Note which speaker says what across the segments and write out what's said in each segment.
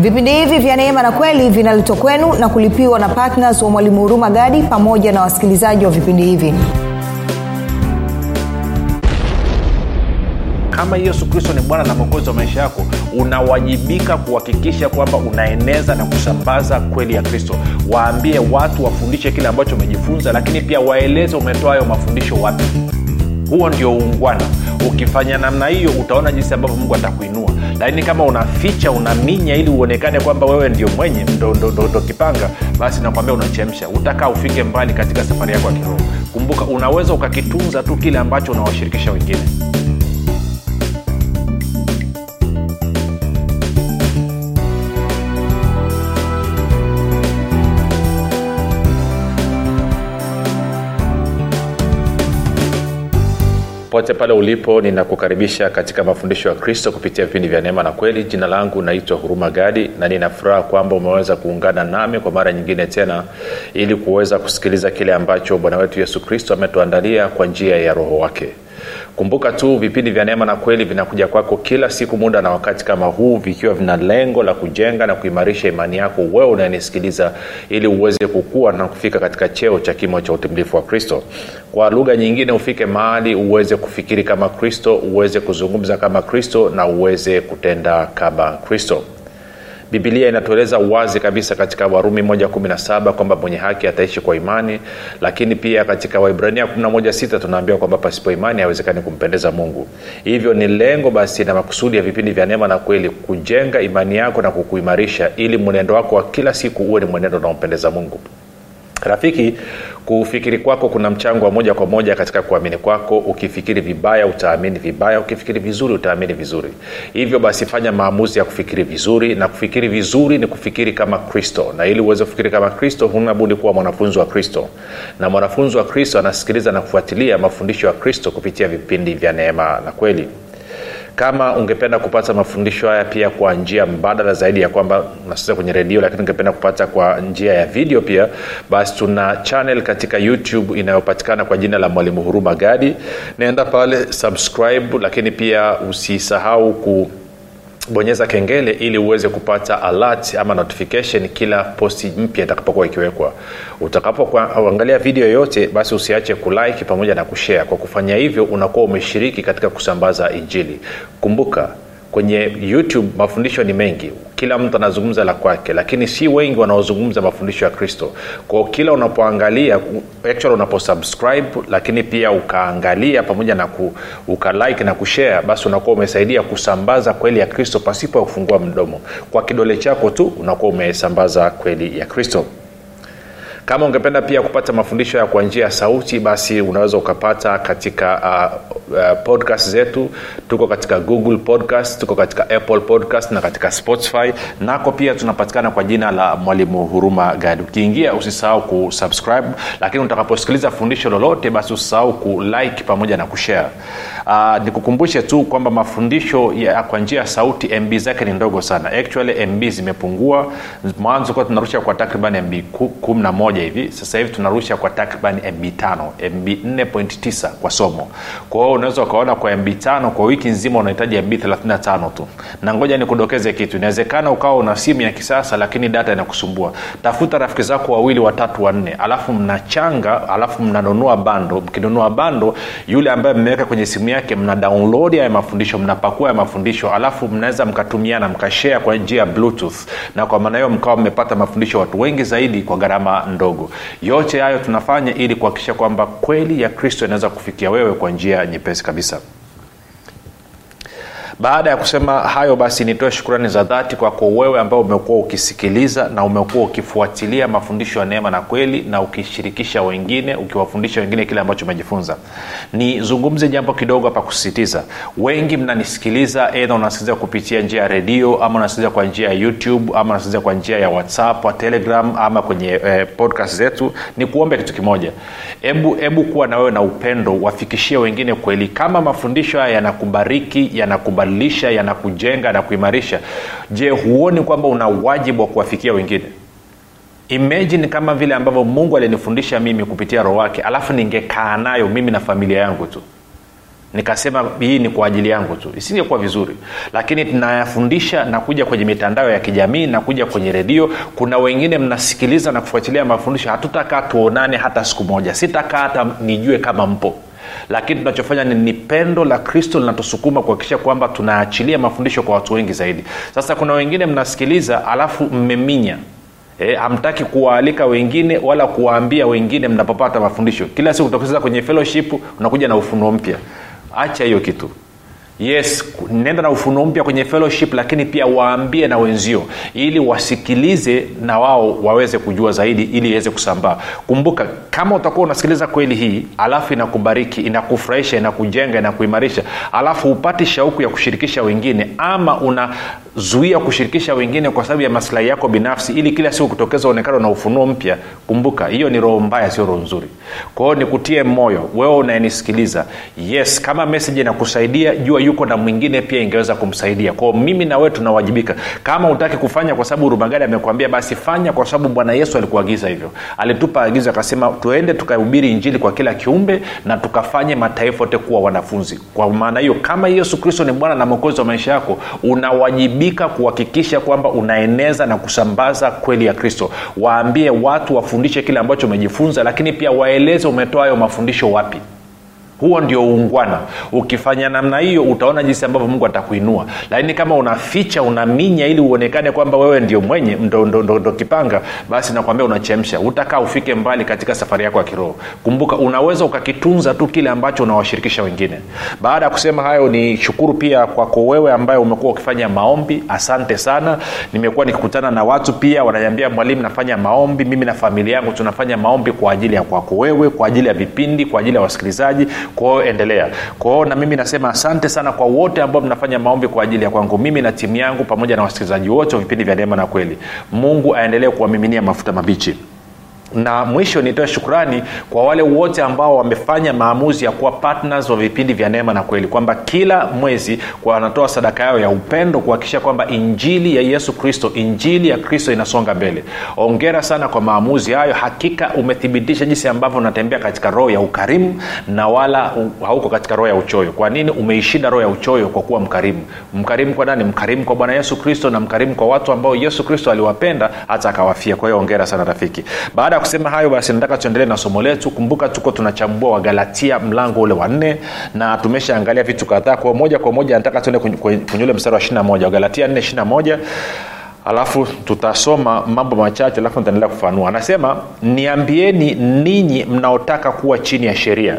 Speaker 1: vipindi hivi vya neema na kweli vinaletwa kwenu na kulipiwa na ptns wa mwalimu huruma gadi pamoja na wasikilizaji wa vipindi hivi.
Speaker 2: Kama yesu kristo ni bwana na mwokozi wa maisha yako unawajibika kuhakikisha kwamba unaeneza na kusambaza kweli ya kristo. Waambie watu wafundishe kile ambacho umejifunza lakini pia waeleze umetoa hayo mafundisho wapi. Huo ndio uungwana ukifanya namna hiyo utaona jinsi ambavyo mungu atakuinua. Lakini kama unaficha unaminya ili uonekane kwamba wewe ndio mwenye ndo, ndo, ndo, ndo kipanga basi nakwambia unachemsha. Utakaa ufike mbali katika safari yako ya kiroho. Kumbuka unaweza ukakitunza tu kile ambacho unawashirikisha wengine pote pale ulipo ninakukaribisha katika mafundisho ya kristo kupitia vipindi vya neema na kweli. Jina langu naitwa huruma gadi na ninafuraha kwamba umeweza kuungana nami kwa mara nyingine tena ili kuweza kusikiliza kile ambacho bwana wetu yesu kristo ametuandalia kwa njia ya roho wake kumbuka tu vipindi vya neema na kweli vinakuja kwako kila siku muda na wakati kama huu vikiwa vina lengo la kujenga na kuimarisha imani yako wewe unayenisikiliza ili uweze kukua na kufika katika cheo cha kimo cha utimilifu wa kristo. Kwa lugha nyingine ufike mahali uweze kufikiri kama kristo uweze kuzungumza kama kristo na uweze kutenda kama kristo bibilia inatueleza wazi kabisa katika warumi 117 kwamba mwenye haki ataishi kwa imani lakini pia katika waibrania 116 tunaambiwa kwamba pasipo imani haiwezekani kumpendeza mungu. Hivyo ni lengo basi na makusudi ya vipindi vya neema na kweli kujenga imani yako na kukuimarisha ili mwenendo wako wa kila siku uwe ni mwenendo unaompendeza mungu rafiki kufikiri kwako kuna mchango wa moja kwa moja katika kuamini kwako. Ukifikiri vibaya utaamini vibaya. Ukifikiri vizuri utaamini vizuri. Hivyo basi fanya maamuzi ya kufikiri vizuri na kufikiri vizuri ni kufikiri kama kristo. Na ili uweze kufikiri kama kristo huna budi kuwa mwanafunzi wa kristo. Na mwanafunzi wa kristo anasikiliza na kufuatilia mafundisho ya kristo kupitia vipindi vya neema na kweli kama ungependa kupata mafundisho haya pia kwa njia mbadala zaidi ya kwamba unasikiza kwenye redio lakini ungependa kupata kwa njia ya video pia basi tuna channel katika youtube inayopatikana kwa jina la mwalimu huruma gadi. Naenda pale subscribe lakini pia usisahau ku bonyeza kengele ili uweze kupata alert ama notification kila posti mpya itakapokuwa ikiwekwa. Utakapoangalia video yoyote basi usiache kulike pamoja na kushare kwa kufanya hivyo unakuwa umeshiriki katika kusambaza injili. Kumbuka kwenye youtube mafundisho ni mengi. Kila mtu anazungumza la kwake lakini si wengi wanaozungumza mafundisho ya kristo. Kwao kila unapoangalia actually unaposubscribe lakini pia ukaangalia pamoja na ku, ukalike na kushare basi unakuwa umesaidia kusambaza kweli ya kristo pasipo ya kufungua mdomo. Kwa kidole chako tu unakuwa umesambaza kweli ya kristo kama ungependa pia kupata mafundisho ya kwa njia ya sauti basi unaweza ukapata katika uh, uh, podcast zetu. Tuko katika google podcast tuko katika apple podcast na katika spotify. Nako pia tunapatikana kwa jina la mwalimu huruma gadi ukiingia usisahau kusubscribe lakini utakaposikiliza fundisho lolote basi usisahau kulike pamoja na kushare. Uh, nikukumbushe tu kwamba mafundisho ya kwa njia ya sauti mb zake ni ndogo sana. Actually mb zimepungua. Mwanzo kuwa tunarusha kwa takriban mb 11 hivi sasa hivi tunarusha kwa takriban mb 5 mb 4.9 kwa somo. Kwa hiyo unaweza ukaona kwa mb 5 kwa wiki nzima unahitaji mb 35 tu. Na ngoja nikudokeze kitu inawezekana ukawa una simu ya kisasa lakini data inakusumbua. Tafuta rafiki zako wawili watatu wanne alafu mnachanga alafu mnanunua bando. Mkinunua bando yule ambaye mmeweka kwenye simu yake mna download ya mafundisho mnapakua ya mafundisho alafu mnaweza mkatumiana mkashea kwa njia ya bluetooth. Na kwa maana hiyo mkawa mmepata mafundisho watu wengi zaidi kwa gharama ndogo yote hayo tunafanya ili kuhakikisha kwamba kweli ya kristo inaweza kufikia wewe kwa njia nyepesi kabisa baada ya kusema hayo basi nitoe shukurani za dhati kwako wewe ambao umekuwa ukisikiliza na umekuwa ukifuatilia mafundisho ya neema na kweli na ukishirikisha wengine ukiwafundisha wengine kile ambacho umejifunza. Nizungumze jambo kidogo hapa kusisitiza. Wengi mnanisikiliza edha unasikiliza kupitia njia ya redio ama unasikiliza kwa njia ya youtube ama unasikiliza kwa njia ya whatsapp wa telegram ama kwenye eh, podcast zetu. Ni kuombe kitu kimoja. Hebu hebu kuwa na wewe na upendo wafikishie wengine kweli. Kama mafundisho haya yanakubariki yanakubali yanakubadilisha yanakujenga yanakuimarisha je huoni kwamba una wajibu wa kuwafikia wengine? Imagine kama vile ambavyo mungu alinifundisha mimi kupitia roho wake alafu ningekaa nayo mimi na familia yangu tu. Nikasema hii ni kwa ajili yangu tu. Isingekuwa vizuri. Lakini nayafundisha nakuja kwenye mitandao ya kijamii nakuja kwenye redio. Kuna wengine mnasikiliza na kufuatilia mafundisho hatutakaa tuonane hata siku moja. Sitakaa hata nijue kama mpo lakini tunachofanya ni, ni pendo la kristo linatusukuma kuhakikisha kwamba tunaachilia mafundisho kwa watu wengi zaidi. Sasa kuna wengine mnasikiliza alafu mmeminya. E, kuwaalika wengine wala kuwaambia wengine mnapopata mafundisho. Kila siku utokeza kwenye fellowship unakuja na ufunuo mpya. Acha hiyo kitu yes nenda na ufunuo mpya kwenye fellowship lakini pia waambie na wenzio ili wasikilize na wao waweze kujua zaidi ili iweze kusambaa. Kumbuka kama utakuwa unasikiliza kweli hii alafu inakubariki inakufurahisha inakujenga inakuimarisha alafu upati shauku ya kushirikisha wengine ama unazuia kushirikisha wengine kwa sababu ya maslahi yako binafsi ili kila siku kutokeza uonekano na ufunuo mpya kumbuka hiyo ni roho mbaya sio roho nzuri. Kwa hiyo nikutie moyo wewe unayenisikiliza yes kama meseji inakusaidia jua yuko na mwingine pia ingeweza kumsaidia. Kwao mimi na tunawajibika. Kama utaki kufanya kwa sababu rumagadi amekwambia basi fanya kwa sababu bwana yesu alikuagiza hivyo. Alitupa agizo akasema tuende tukahubiri injili kwa kila kiumbe na tukafanye mataifa yote kuwa wanafunzi. Kwa maana hiyo kama yesu kristo ni bwana na mwokozi wa maisha yako unawajibika kuhakikisha kwamba unaeneza na kusambaza kweli ya kristo. Waambie watu wafundishe kile ambacho umejifunza lakini pia waeleze umetoa hayo mafundisho wapi huo ndio uungwana. Ukifanya namna hiyo utaona jinsi ambavyo mungu atakuinua. Lakini kama unaficha unaminya ili uonekane kwamba wewe ndio mwenye ndo, ndo, kipanga basi nakwambia unachemsha. Utakaa ufike mbali katika safari yako ya kiroho. Kumbuka unaweza ukakitunza tu kile ambacho unawashirikisha wengine. Baada ya kusema hayo ni shukuru pia kwako wewe ambaye umekuwa ukifanya maombi. Asante sana. Nimekuwa nikikutana na watu pia wananiambia mwalimu nafanya maombi. Mimi na familia yangu tunafanya maombi kwa ajili ya kwako wewe kwa ajili ya vipindi kwa ajili ya wasikilizaji kwao endelea. Kwao na mimi nasema asante sana kwa wote ambao mnafanya maombi kwa ajili ya kwangu. Mimi na timu yangu pamoja na wasikilizaji wote wa vipindi vya neema na kweli. Mungu aendelee kuwamiminia mafuta mabichi na mwisho nitoe shukrani kwa wale wote ambao wamefanya maamuzi ya kuwa partners wa vipindi vya neema na kweli kwamba kila mwezi kwa wanatoa sadaka yao ya upendo kuhakikisha kwamba injili ya yesu kristo injili ya kristo inasonga mbele. Ongera sana kwa maamuzi hayo. Hakika umethibitisha jinsi ambavyo unatembea katika roho ya ukarimu na wala hauko katika roho ya uchoyo. Kwa nini umeishinda roho ya uchoyo? Kwa kuwa mkarimu. Mkarimu kwa nani? Mkarimu kwa bwana yesu kristo na mkarimu kwa watu ambao yesu kristo aliwapenda hata akawafia. Kwa hiyo ongera sana rafiki. Baada ya kusema hayo basi nataka tuendelee na somo letu. Kumbuka tuko tunachambua wagalatia mlango ule wa nne na tumeshaangalia vitu kadhaa. Kwa moja kwa moja nataka tuende kwenye- ule mstari wa 21 wagalatia 4 21 alafu tutasoma mambo machache alafu nitaendelea kufanua anasema niambieni ninyi mnaotaka kuwa chini ya sheria.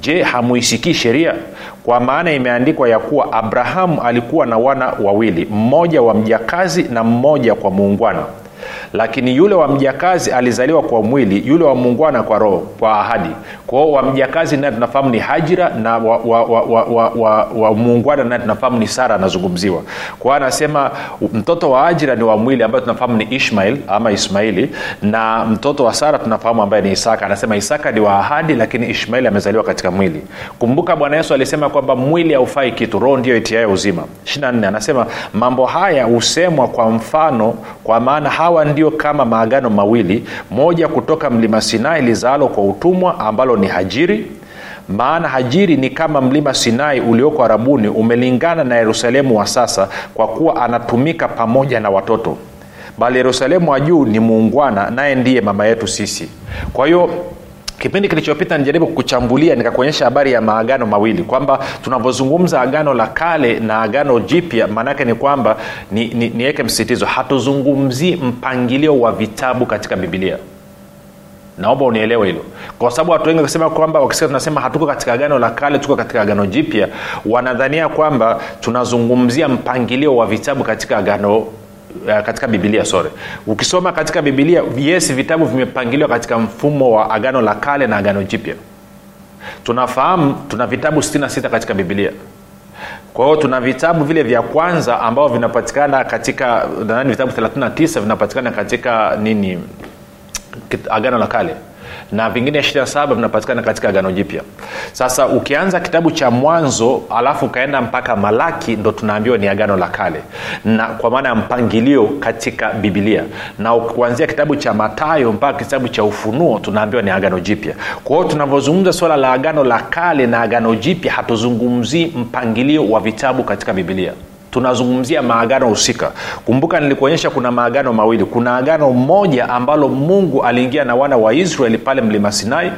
Speaker 2: Je hamuisikii sheria? Kwa maana imeandikwa ya kuwa abrahamu alikuwa na wana wawili mmoja wa mjakazi na mmoja kwa muungwana lakini yule wa mjakazi alizaliwa kwa mwili yule wa muungwana kwa roho kwa ahadi kwao wamjakazi naye tunafahamu ni hajira na wa, wa, naye tunafahamu ni sara anazungumziwa. Kwao anasema mtoto wa hajira ni wa mwili ambaye tunafahamu ni ishmail ama ismaili na mtoto wa sara tunafahamu ambaye ni isaka. Anasema isaka ni wa ahadi lakini ishmaili amezaliwa katika mwili. Kumbuka bwana yesu alisema kwamba mwili haufai kitu roho ndio itiayo uzima. 24 anasema mambo haya husemwa kwa mfano kwa maana hawa ndio kama maagano mawili moja kutoka mlima sinai lizaalo kwa utumwa ambalo ni hajiri. Maana hajiri ni kama mlima sinai ulioko arabuni umelingana na yerusalemu wa sasa kwa kuwa anatumika pamoja na watoto. Bali yerusalemu wa juu ni muungwana naye ndiye mama yetu sisi. Kwa hiyo kipindi kilichopita nijaribu kukuchambulia nikakuonyesha habari ya maagano mawili kwamba tunavyozungumza agano la kale na agano jipya maanaake ni kwamba niweke ni, ni msisitizo hatuzungumzii mpangilio wa vitabu katika bibilia naomba unielewe hilo. Kwa sababu watu wengi wakisema kwamba wakisikia tunasema hatuko katika agano la kale tuko katika agano jipya wanadhania kwamba tunazungumzia mpangilio wa vitabu katika agano uh, katika bibilia sore ukisoma katika bibilia yes vitabu vimepangiliwa katika mfumo wa agano la kale na agano jipya. Tunafahamu tuna vitabu 66 katika bibilia kwa hiyo tuna vitabu vile vya kwanza ambao vinapatikana katika nadhani vitabu 39 vinapatikana katika nini agano la kale. Na vingine 27 vinapatikana katika agano jipya. Sasa ukianza kitabu cha mwanzo alafu ukaenda mpaka malaki ndo tunaambiwa ni agano la kale. Na kwa maana ya mpangilio katika bibilia na kuanzia kitabu cha matayo mpaka kitabu cha ufunuo tunaambiwa ni agano jipya. Kwa hiyo tunavyozungumza suala la agano la kale na agano jipya hatuzungumzii mpangilio wa vitabu katika bibilia tunazungumzia maagano husika. Kumbuka nilikuonyesha kuna maagano mawili. Kuna agano moja ambalo mungu aliingia na wana wa israeli pale mlima sinai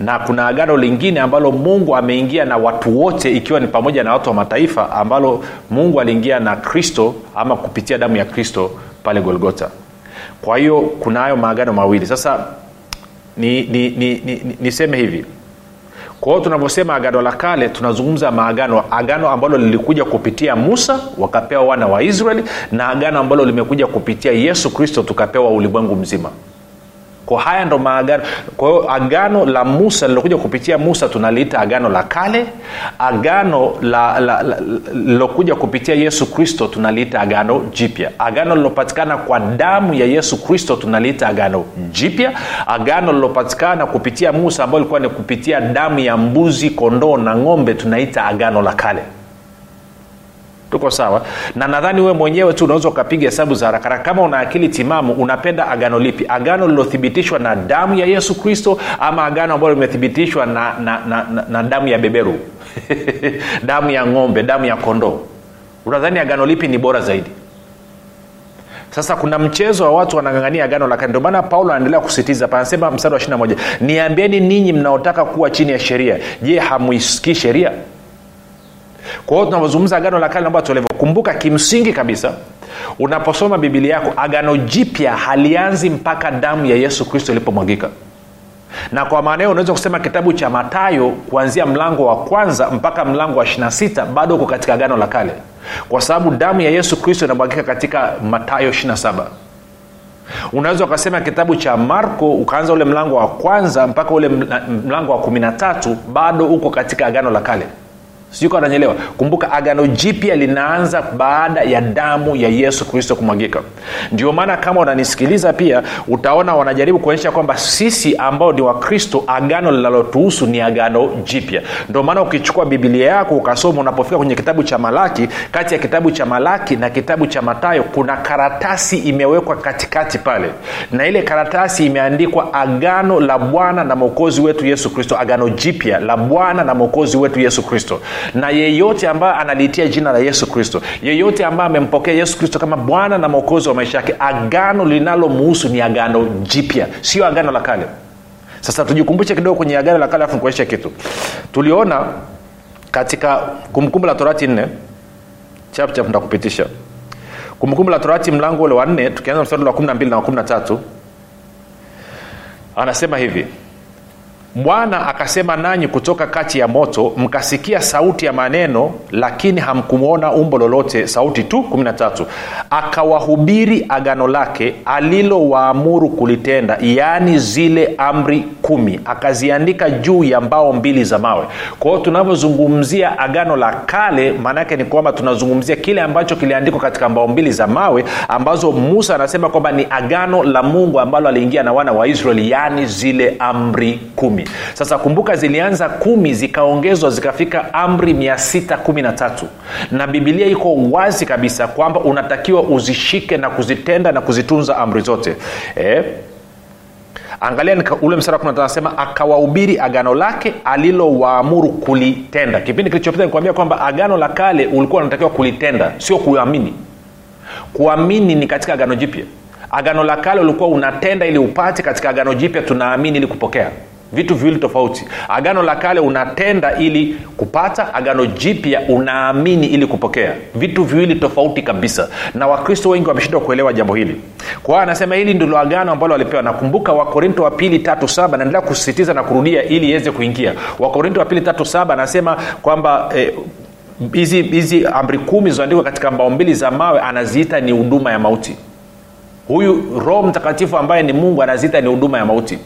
Speaker 2: na kuna agano lingine ambalo mungu ameingia na watu wote ikiwa ni pamoja na watu wa mataifa ambalo mungu aliingia na kristo ama kupitia damu ya kristo pale golgota kwa hiyo kuna hayo maagano mawili. Sasa niseme ni, ni, ni, ni, ni hivi kwa hiyo tunavyosema agano la kale tunazungumza maagano agano ambalo lilikuja kupitia musa wakapewa wana wa israeli na agano ambalo limekuja kupitia yesu kristo tukapewa ulimwengu mzima kwa haya ndo maagano. Kwa hiyo agano la musa lilokuja kupitia musa tunaliita agano la kale. Agano lilokuja kupitia yesu kristo tunaliita agano jipya. Agano lilopatikana kwa damu ya yesu kristo tunaliita agano jipya. Agano lilopatikana kupitia musa ambayo ilikuwa ni kupitia damu ya mbuzi kondoo na ng'ombe tunaita agano la kale tuko sawa? Na nadhani wewe mwenyewe tu unaweza ukapiga hesabu za harakaraka kama una akili timamu unapenda agano lipi? Agano lilothibitishwa na damu ya yesu kristo ama agano ambalo limethibitishwa na, na, na, na, na damu ya beberu? Damu ya ng'ombe damu ya kondoo. Unadhani agano lipi ni bora zaidi? Sasa kuna mchezo wa watu wanangangania agano la ndio maana paulo anaendelea kusitiza panasema mstari wa 21 niambieni ninyi mnaotaka kuwa chini ya sheria je hamuisikii sheria kwa hiyo tunavyozungumza agano la kale naomba tuelevo kumbuka kimsingi kabisa unaposoma bibilia yako agano jipya halianzi mpaka damu ya yesu kristo ilipomwagika. Na kwa maana hiyo unaweza kusema kitabu cha matayo kuanzia mlango wa kwanza mpaka mlango wa 26 bado uko katika agano la kale. Kwa sababu damu ya yesu kristo inamwagika katika matayo 27 unaweza ukasema kitabu cha marko ukaanza ule mlango wa kwanza mpaka ule mlango wa 13 bado uko katika agano la kale sijui ananyelewa kumbuka agano jipya linaanza baada ya damu ya yesu kristo kumwagika. Ndio maana kama unanisikiliza pia utaona wanajaribu kuonyesha kwamba sisi ambao ni wakristo agano linalotuhusu ni agano jipya. Ndio maana ukichukua bibilia yako ukasoma unapofika kwenye kitabu cha malaki kati ya kitabu cha malaki na kitabu cha matayo kuna karatasi imewekwa katikati pale. Na ile karatasi imeandikwa agano la bwana na mwokozi wetu yesu kristo. Agano jipya la bwana na mwokozi wetu yesu kristo na yeyote ambaye analiitia jina la yesu kristo yeyote ambaye amempokea yesu kristo kama bwana na mwokozi wa maisha yake agano linalomuhusu ni agano jipya sio agano la kale. Sasa tujikumbushe kidogo kwenye agano la kale alafu nikuonyeshe kitu. Tuliona katika kumbukumbu la torati nne chapchap ntakupitisha kumbukumbu la torati mlango ule wa nne tukianza mstari wa kumi na mbili na wa kumi na tatu anasema hivi bwana akasema nanyi kutoka kati ya moto mkasikia sauti ya maneno lakini hamkumwona umbo lolote sauti tu 13 akawahubiri agano lake alilowaamuru kulitenda yaani zile amri kumi. Akaziandika juu ya mbao mbili za mawe. Kwa tunavyozungumzia agano la kale maanaake ni kwamba tunazungumzia kile ambacho kiliandikwa katika mbao mbili za mawe ambazo musa anasema kwamba ni agano la mungu ambalo aliingia na wana wa israeli yaani zile amri kumi sasa kumbuka zilianza kumi zikaongezwa zikafika amri 613 na bibilia iko wazi kabisa kwamba unatakiwa uzishike na kuzitenda na kuzitunza amri zote. Eh? angalia ule msara anasema akawahubiri agano lake alilowaamuru kulitenda. Kipindi kilichopita nikuambia kwamba agano la kale ulikuwa unatakiwa kulitenda sio kuamini. Kuamini ni katika agano jipya. Agano la kale ulikuwa unatenda ili upate katika agano jipya tunaamini ili kupokea vitu viwili tofauti. Agano la kale unatenda ili kupata agano jipya unaamini ili kupokea. Vitu viwili tofauti kabisa. Na wakristo wengi wameshindwa kuelewa jambo hili. Kwa anasema hili ndilo agano ambalo walipewa nakumbuka wakorinto wa pili tatu saba naendelea kusisitiza na kurudia ili iweze kuingia. Wakorinto wa pili tatu saba anasema kwamba eh, hizi hizi amri kumi zilizoandikwa katika mbao mbili za mawe anaziita ni huduma ya mauti. Huyu roho mtakatifu ambaye ni mungu anaziita ni huduma ya mauti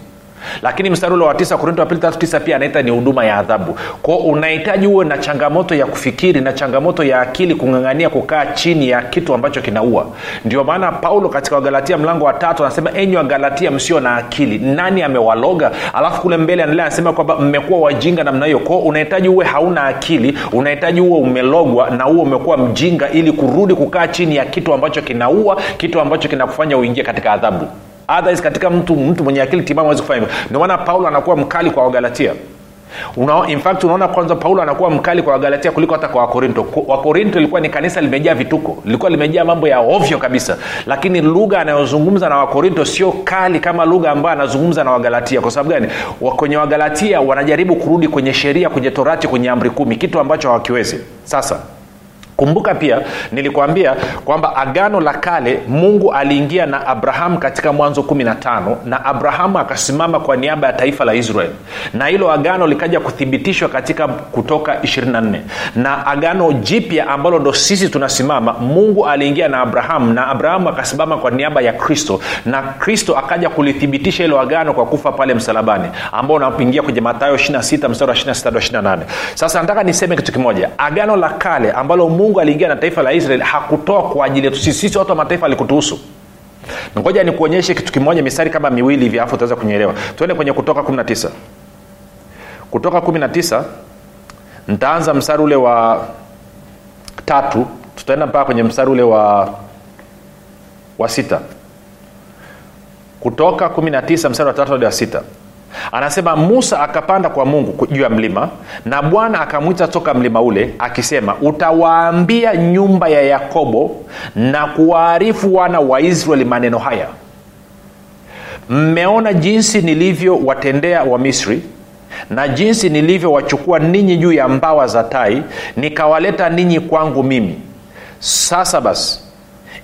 Speaker 2: lakini mstari ule wa tisa korinto wa pili tatu tisa pia anaita ni huduma ya adhabu. Kwao unahitaji uwe na changamoto ya kufikiri na changamoto ya akili kung'ang'ania kukaa chini ya kitu ambacho kinaua. Ndio maana paulo katika wagalatia mlango wa tatu anasema enyi wagalatia msio na akili nani amewaloga? Alafu kule mbele anaendelea anasema kwamba mmekuwa wajinga namna hiyo. Kwao unahitaji uwe hauna akili unahitaji uwe umelogwa na uwe umekuwa mjinga ili kurudi kukaa chini ya kitu ambacho kinaua kitu ambacho kinakufanya uingie katika adhabu Otherwise, katika mtu mtu mwenye akili timamu awezi kufanya hivyo. Maana paulo anakuwa mkali kwa wagalatia. Una, in fact unaona kwanza paulo anakuwa mkali kwa wagalatia kuliko hata kwa wakorinto. Wakorinto ilikuwa ni kanisa limejaa vituko. Lilikuwa limejaa mambo ya ovyo kabisa. Lakini lugha anayozungumza na wakorinto sio kali kama lugha ambayo anazungumza na wagalatia. Kwa sababu gani? Kwenye wagalatia wanajaribu kurudi kwenye sheria kwenye torati kwenye amri kumi. Kitu ambacho hawakiwezi. Sasa kumbuka pia nilikwambia kwamba agano la kale mungu aliingia na abrahamu katika mwanzo 15 na abrahamu akasimama kwa niaba ya taifa la israeli. Na hilo agano likaja kuthibitishwa katika kutoka 24 na agano jipya ambalo ndo sisi tunasimama mungu aliingia na abrahamu na abrahamu akasimama kwa niaba ya kristo na kristo akaja kulithibitisha hilo agano kwa kufa pale msalabani ambao unaingia kwenye matayo 26 mstari wa 26 28 sasa nataka niseme kitu kimoja. Agano la kale ambalo mungu aliingia na taifa la israeli hakutoa kwa ajili yetu. Sisi watu wa mataifa alikutuhusu. Ngoja nikuonyeshe kitu kimoja mistari kama miwili hivi afu utaweza kunyelewa tuende kwenye kutoka 19 kutoka 19 ntaanza mstari ule wa tatu. Tutaenda mpaka kwenye mstari ule wa wa sita. Kutoka 19 mstari wa tatu hadi wa sita anasema musa akapanda kwa mungu juu ya mlima na bwana akamwita toka mlima ule akisema utawaambia nyumba ya yakobo na kuwaarifu wana wa israeli maneno haya. Mmeona jinsi nilivyowatendea wamisri na jinsi nilivyowachukua ninyi juu ya mbawa za tai nikawaleta ninyi kwangu mimi. Sasa basi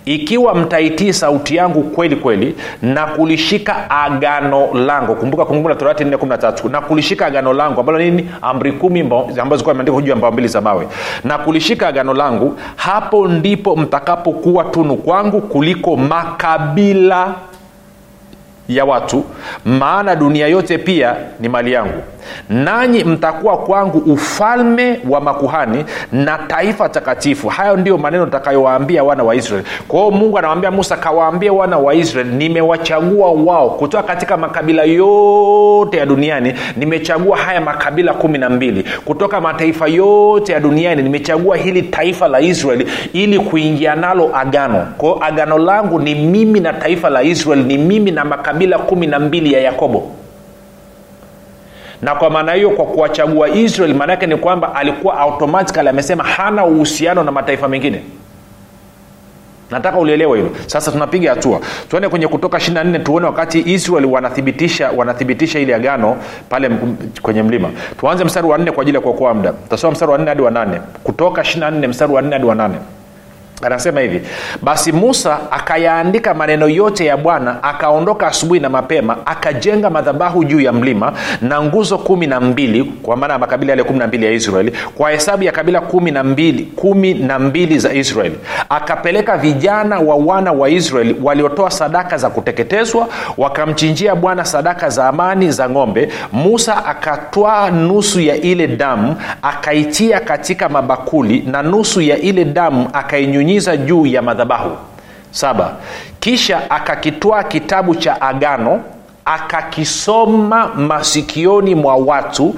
Speaker 2: ikiwa mtaitii sauti yangu kweli kweli na kulishika agano langu kumbuka kumbuka la torati 413 na kulishika agano langu ambalo nini amri kumi mba- ambazo zikuwa imeandikwa juu ya mbao mbili za mawe. Na kulishika agano langu hapo ndipo mtakapokuwa tunu kwangu kuliko makabila ya watu maana dunia yote pia ni mali yangu. Nanyi mtakuwa kwangu ufalme wa makuhani na taifa takatifu. Hayo ndiyo maneno takayowaambia wana wa israeli. Kwa mungu anawambia musa kawaambie wana wa israeli nimewachagua wao kutoka katika makabila yote ya duniani nimechagua haya makabila kumi na mbili. Kutoka mataifa yote ya duniani nimechagua hili taifa la israeli ili kuingia nalo agano. Kwao agano langu ni mimi na taifa la israeli ni mimi na makabila kumi na mbili ya yakobo. Na kwa maana hiyo kwa kuwachagua israel maanaake ni kwamba alikuwa automatikali amesema hana uhusiano na mataifa mengine. Nataka ulielewa hilo. Sasa tunapiga hatua. Tuende kwenye kutoka 24 tuone wakati israel wanathibitisha wanathibitisha ili agano pale m- kwenye mlima. Tuanze mstari wa nne kwa ajili ya kuokoa muda. Tasoma mstari wa nne hadi wa nane. Kutoka 24 mstari wa nne hadi wa nane anasema hivi basi musa akayaandika maneno yote ya bwana akaondoka asubuhi na mapema akajenga madhabahu juu ya mlima na nguzo kumi na mbili kwa maana ya makabila yale kumi na mbili ya israeli kwa hesabu ya kabila kumi na mbili kumi na mbili za israeli. Akapeleka vijana wa wana wa israeli waliotoa sadaka za kuteketezwa wakamchinjia bwana sadaka za amani za ng'ombe. Musa akatwaa nusu ya ile damu akaitia katika mabakuli na nusu ya ile damu akainyunyiza juu ya madhabahu. Saba kisha akakitwaa kitabu cha agano akakisoma masikioni mwa watu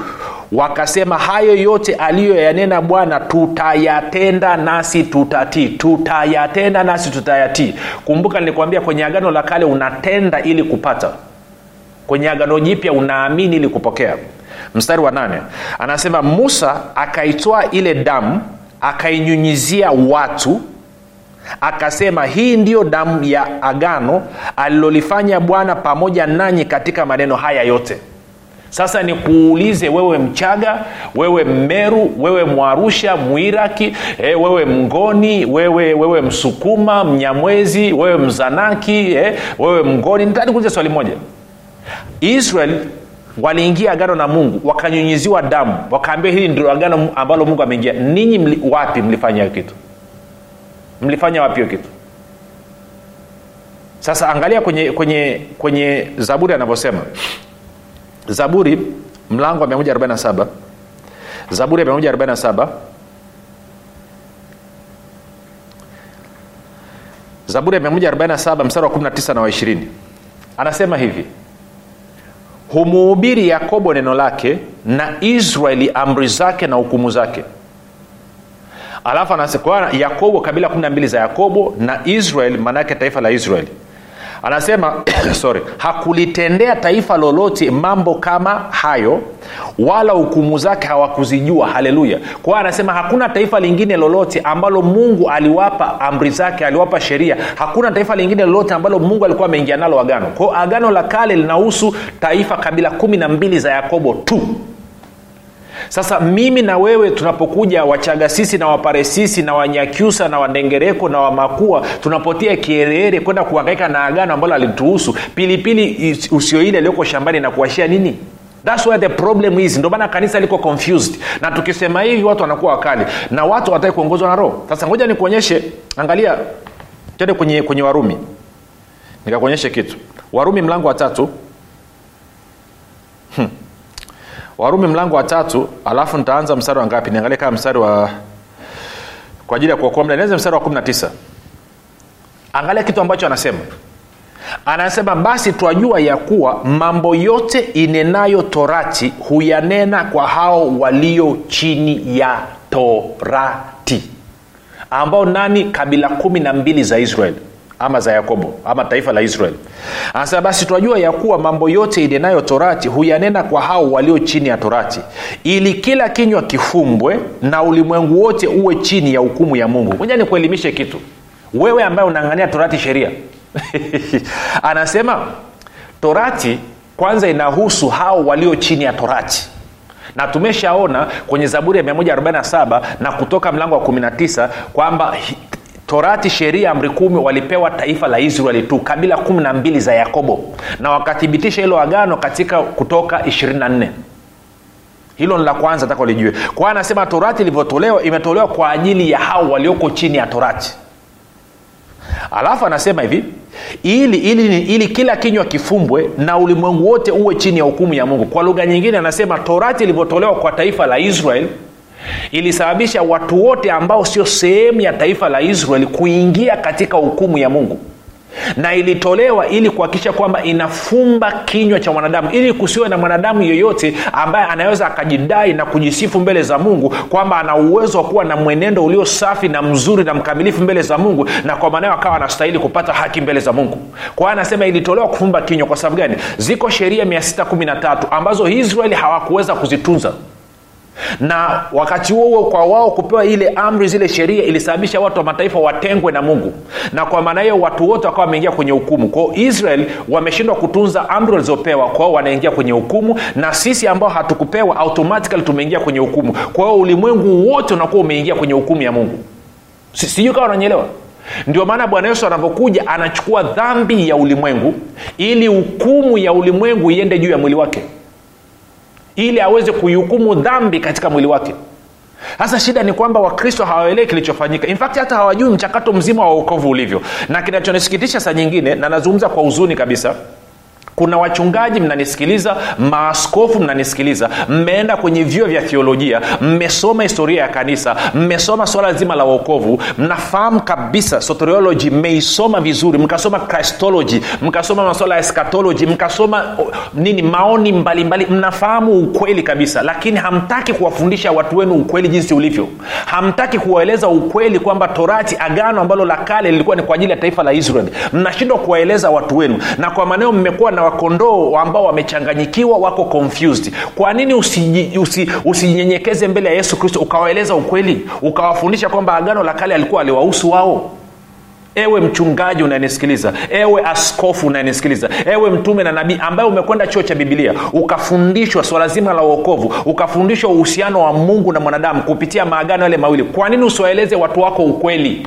Speaker 2: wakasema hayo yote aliyoyanena bwana tutayatenda nasi tutatii tutayatenda nasi tutayatii. Kumbuka nilikwambia kwenye agano la kale unatenda ili kupata. Kwenye agano jipya unaamini ili kupokea. Mstari wa nane anasema musa akaitoa ile damu akainyunyizia watu akasema hii ndiyo damu ya agano alilolifanya bwana pamoja nanyi katika maneno haya yote. Sasa nikuulize wewe mchaga wewe mmeru wewe mwarusha mwiraki eh, wewe mngoni wewe wewe msukuma mnyamwezi wewe mzanaki eh, wewe mngoni. Nitakuuliza swali moja. Israel waliingia agano na mungu wakanyunyiziwa damu wakaambia hili ndio agano ambalo mungu ameingia. Ninyi mli, wapi mlifanya kitu mlifanya wapi hiyo kitu? Sasa angalia kwenye kwenye kwenye zaburi anavyosema. Zaburi mlango wa 147 zaburi ya 147 zaburi ya 147 mstari wa 19 na wa 20 anasema hivi. Humuhubiri yakobo neno lake na israeli amri zake na hukumu zake alafu anasema yakobo kabila 12 za yakobo na israel maanaake taifa la israeli anasema sorry hakulitendea taifa lolote mambo kama hayo wala hukumu zake hawakuzijua. Haleluya. Kwa hiyo anasema hakuna taifa lingine lolote ambalo mungu aliwapa amri zake aliwapa sheria. Hakuna taifa lingine lolote ambalo mungu alikuwa ameingia nalo agano. Kwao agano la kale linahusu taifa kabila kumi na mbili za yakobo tu sasa mimi na wewe tunapokuja wachagasisi na waparesisi na wanyakyusa na wandengereko na wamakua tunapotia kiherehere kwenda kuhangaika na agano ambalo alituhusu pilipili usioile alioko shambani na kuashia nini? Thats where the problem is. Ndio kanisa liko confused. Na tukisema hivi watu wanakuwa wakali. Na watu wataki kuongozwa na roho. Sasa ngoja nikuonyeshe angalia tende kwenye, kwenye warumi. Nikakuonyeshe kitu. Warumi mlango wa tatu. Hmm warumi mlango wa tatu alafu nitaanza mstari wa ngapi? Niangalie kama mstari wa kwa ajili ya kuokoa mda nianze mstari wa 19 angalia kitu ambacho anasema. Anasema basi twajua ya kuwa mambo yote inenayo torati huyanena kwa hao walio chini ya torati ambao nani? Kabila kumi na mbili za israeli ama za yakobo ama taifa la israel. Anasema basi twajua ya kuwa mambo yote inenayo torati huyanena kwa hao walio chini ya torati ili kila kinywa kifumbwe na ulimwengu wote uwe chini ya hukumu ya mungu. Moja ni kuelimishe kitu. Wewe ambaye unaangania torati sheria. Anasema torati kwanza inahusu hao walio chini ya torati. Na tumeshaona kwenye zaburi ya 147 na kutoka mlango wa 19 kwamba torati sheria amri kumi walipewa taifa la israeli tu kabila kumi na mbili za yakobo. Na wakathibitisha hilo agano katika kutoka 24 hilo ni la kwanza taka ulijue. Kwa anasema torati ilivyotolewa imetolewa kwa ajili ya hao walioko chini ya torati. Alafu anasema hivi ili, ili, ili kila kinywa kifumbwe na ulimwengu wote uwe chini ya hukumu ya mungu. Kwa lugha nyingine anasema torati ilivyotolewa kwa taifa la israel ilisababisha watu wote ambao sio sehemu ya taifa la israeli kuingia katika hukumu ya mungu. Na ilitolewa ili kuhakikisha kwamba inafumba kinywa cha mwanadamu. Ili kusiwe na mwanadamu yeyote ambaye anaweza akajidai na kujisifu mbele za mungu kwamba ana uwezo wa kuwa na mwenendo ulio safi na mzuri na mkamilifu mbele za mungu na kwa maanayo akawa anastahili kupata haki mbele za mungu. Kwa anasema ilitolewa kufumba kinywa. Kwa sababu gani? Ziko sheria 613 ambazo israeli hawakuweza kuzitunza na wakati huo kwa wao kupewa ile amri zile sheria ilisababisha watu wa mataifa watengwe na mungu. Na kwa maana hiyo watu wote wakawa wameingia kwenye hukumu. Kwao israel wameshindwa kutunza amri walizopewa. Kwao wanaingia kwenye hukumu. Na sisi ambao hatukupewa automatikali tumeingia kwenye hukumu. Kwa ulimwengu wote unakuwa umeingia kwenye hukumu ya mungu. Sijui kawa unanyelewa ndio maana bwana yesu anavyokuja anachukua dhambi ya ulimwengu ili hukumu ya ulimwengu iende juu ya mwili wake ili aweze kuihukumu dhambi katika mwili wake. Sasa shida ni kwamba wakristo hawaelewi kilichofanyika. Infakti hata hawajui mchakato mzima wa uokovu ulivyo. Na kinachonisikitisha saa nyingine na nazungumza kwa huzuni kabisa kuna wachungaji mnanisikiliza maaskofu mnanisikiliza mmeenda kwenye vyuo vya theolojia mmesoma historia ya kanisa mmesoma swala zima la uokovu mnafahamu kabisa soteriology mmeisoma vizuri mkasoma christology mkasoma maswala ya eskatology mkasoma nini maoni mbalimbali mbali. mnafahamu ukweli kabisa. Lakini hamtaki kuwafundisha watu wenu ukweli jinsi ulivyo. Hamtaki kuwaeleza ukweli kwamba torati agano ambalo la kale lilikuwa ni kwa ajili ya taifa la israeli mnashindwa kuwaeleza watu wenu. Na kwa maneo mmekuwa na wakondoo ambao wamechanganyikiwa wako confused. Kwa nini usijinyenyekeze usi, usi mbele ya yesu kristo ukawaeleza ukweli ukawafundisha kwamba agano la kale alikuwa aliwahusu wao? Ewe mchungaji unanisikiliza ewe askofu unanisikiliza ewe mtume na nabii ambaye umekwenda chuo cha bibilia ukafundishwa swala zima la uokovu ukafundishwa uhusiano wa mungu na mwanadamu kupitia maagano yale mawili kwa nini usiwaeleze watu wako ukweli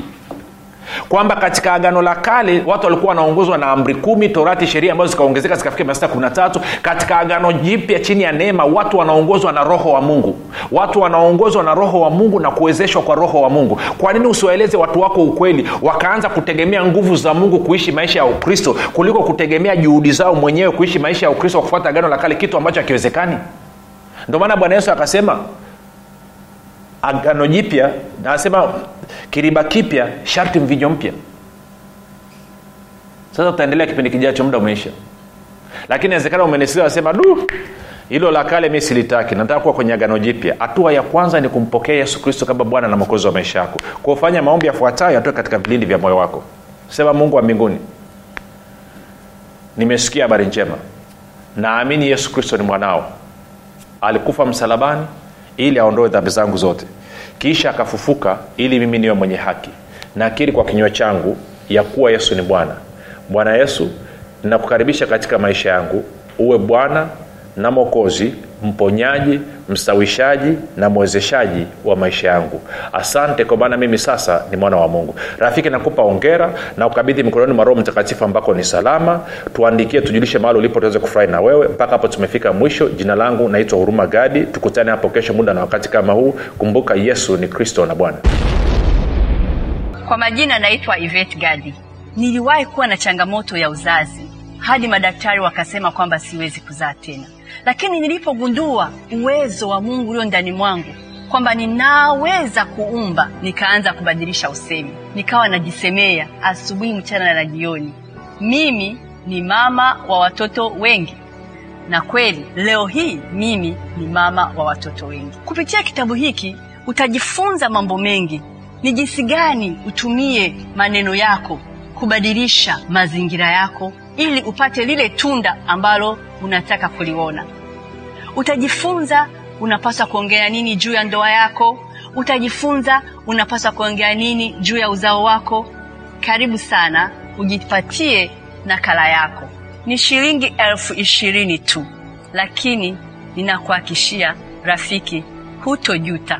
Speaker 2: kwamba katika agano la kale watu walikuwa wanaongozwa na amri kumi torati sheria ambazo zikaongezeka zikafikia mia sita kumi na tatu. Katika agano jipya chini ya neema watu wanaongozwa na roho wa mungu. Watu wanaongozwa na roho wa mungu na kuwezeshwa kwa roho wa mungu. Kwa nini usiwaeleze watu wako ukweli? Wakaanza kutegemea nguvu za mungu kuishi maisha ya ukristo kuliko kutegemea juhudi zao mwenyewe kuishi maisha ya ukristo kwa kufuata agano la kale kitu ambacho hakiwezekani. Ndio maana bwana yesu akasema agano jipya nasema kiriba kipya sharti mvinyo mpya. Sasa tutaendelea kipindi kijacho muda umeisha. Lakini inawezekana umenisikia nasema du hilo la kale mi silitaki nataka kuwa kwenye agano jipya. Hatua ya kwanza ni kumpokea yesu kristo kama bwana na mwokozi wa maisha yako. Kufanya maombi yafuatayo atoe katika vilindi vya moyo wako. Sema mungu wa mbinguni nimesikia habari njema. Naamini yesu kristo ni mwanao. Alikufa msalabani ili aondoe dhambi zangu zote. Kisha akafufuka ili mimi niwe mwenye haki. Nakiri kwa kinywa changu ya kuwa yesu ni bwana. Bwana yesu nakukaribisha katika maisha yangu. Uwe bwana na mwokozi mponyaji mstawishaji na mwezeshaji wa maisha yangu. Asante kwa maana mimi sasa ni mwana wa mungu. Rafiki nakupa ongera na ukabidhi mikononi mwa roho mtakatifu ambako ni salama. Tuandikie tujulishe mahali ulipo tuweze kufurahi na wewe. Mpaka hapo tumefika mwisho. Jina langu naitwa huruma gadi. Tukutane hapo kesho muda na wakati kama huu. Kumbuka yesu ni kristo na bwana.
Speaker 3: Kwa majina naitwa ivet gadi. Niliwahi kuwa na changamoto ya uzazi. Hadi madaktari wakasema kwamba siwezi kuzaa tena lakini nilipogundua uwezo wa mungu ulio ndani mwangu kwamba ninaweza kuumba nikaanza kubadilisha usemi. Nikawa najisemea asubuhi mchana na jioni. Mimi ni mama wa watoto wengi. Na kweli leo hii mimi ni mama wa watoto wengi. Kupitia kitabu hiki utajifunza mambo mengi. Ni jinsi gani utumie maneno yako kubadilisha mazingira yako ili upate lile tunda ambalo unataka kuliona. Utajifunza unapaswa kuongea nini juu ya ndoa yako. Utajifunza unapaswa kuongea nini juu ya uzao wako. Karibu sana ujipatie nakala yako. Ni shilingi elfu ishirini tu lakini ninakuhakishia rafiki hutojuta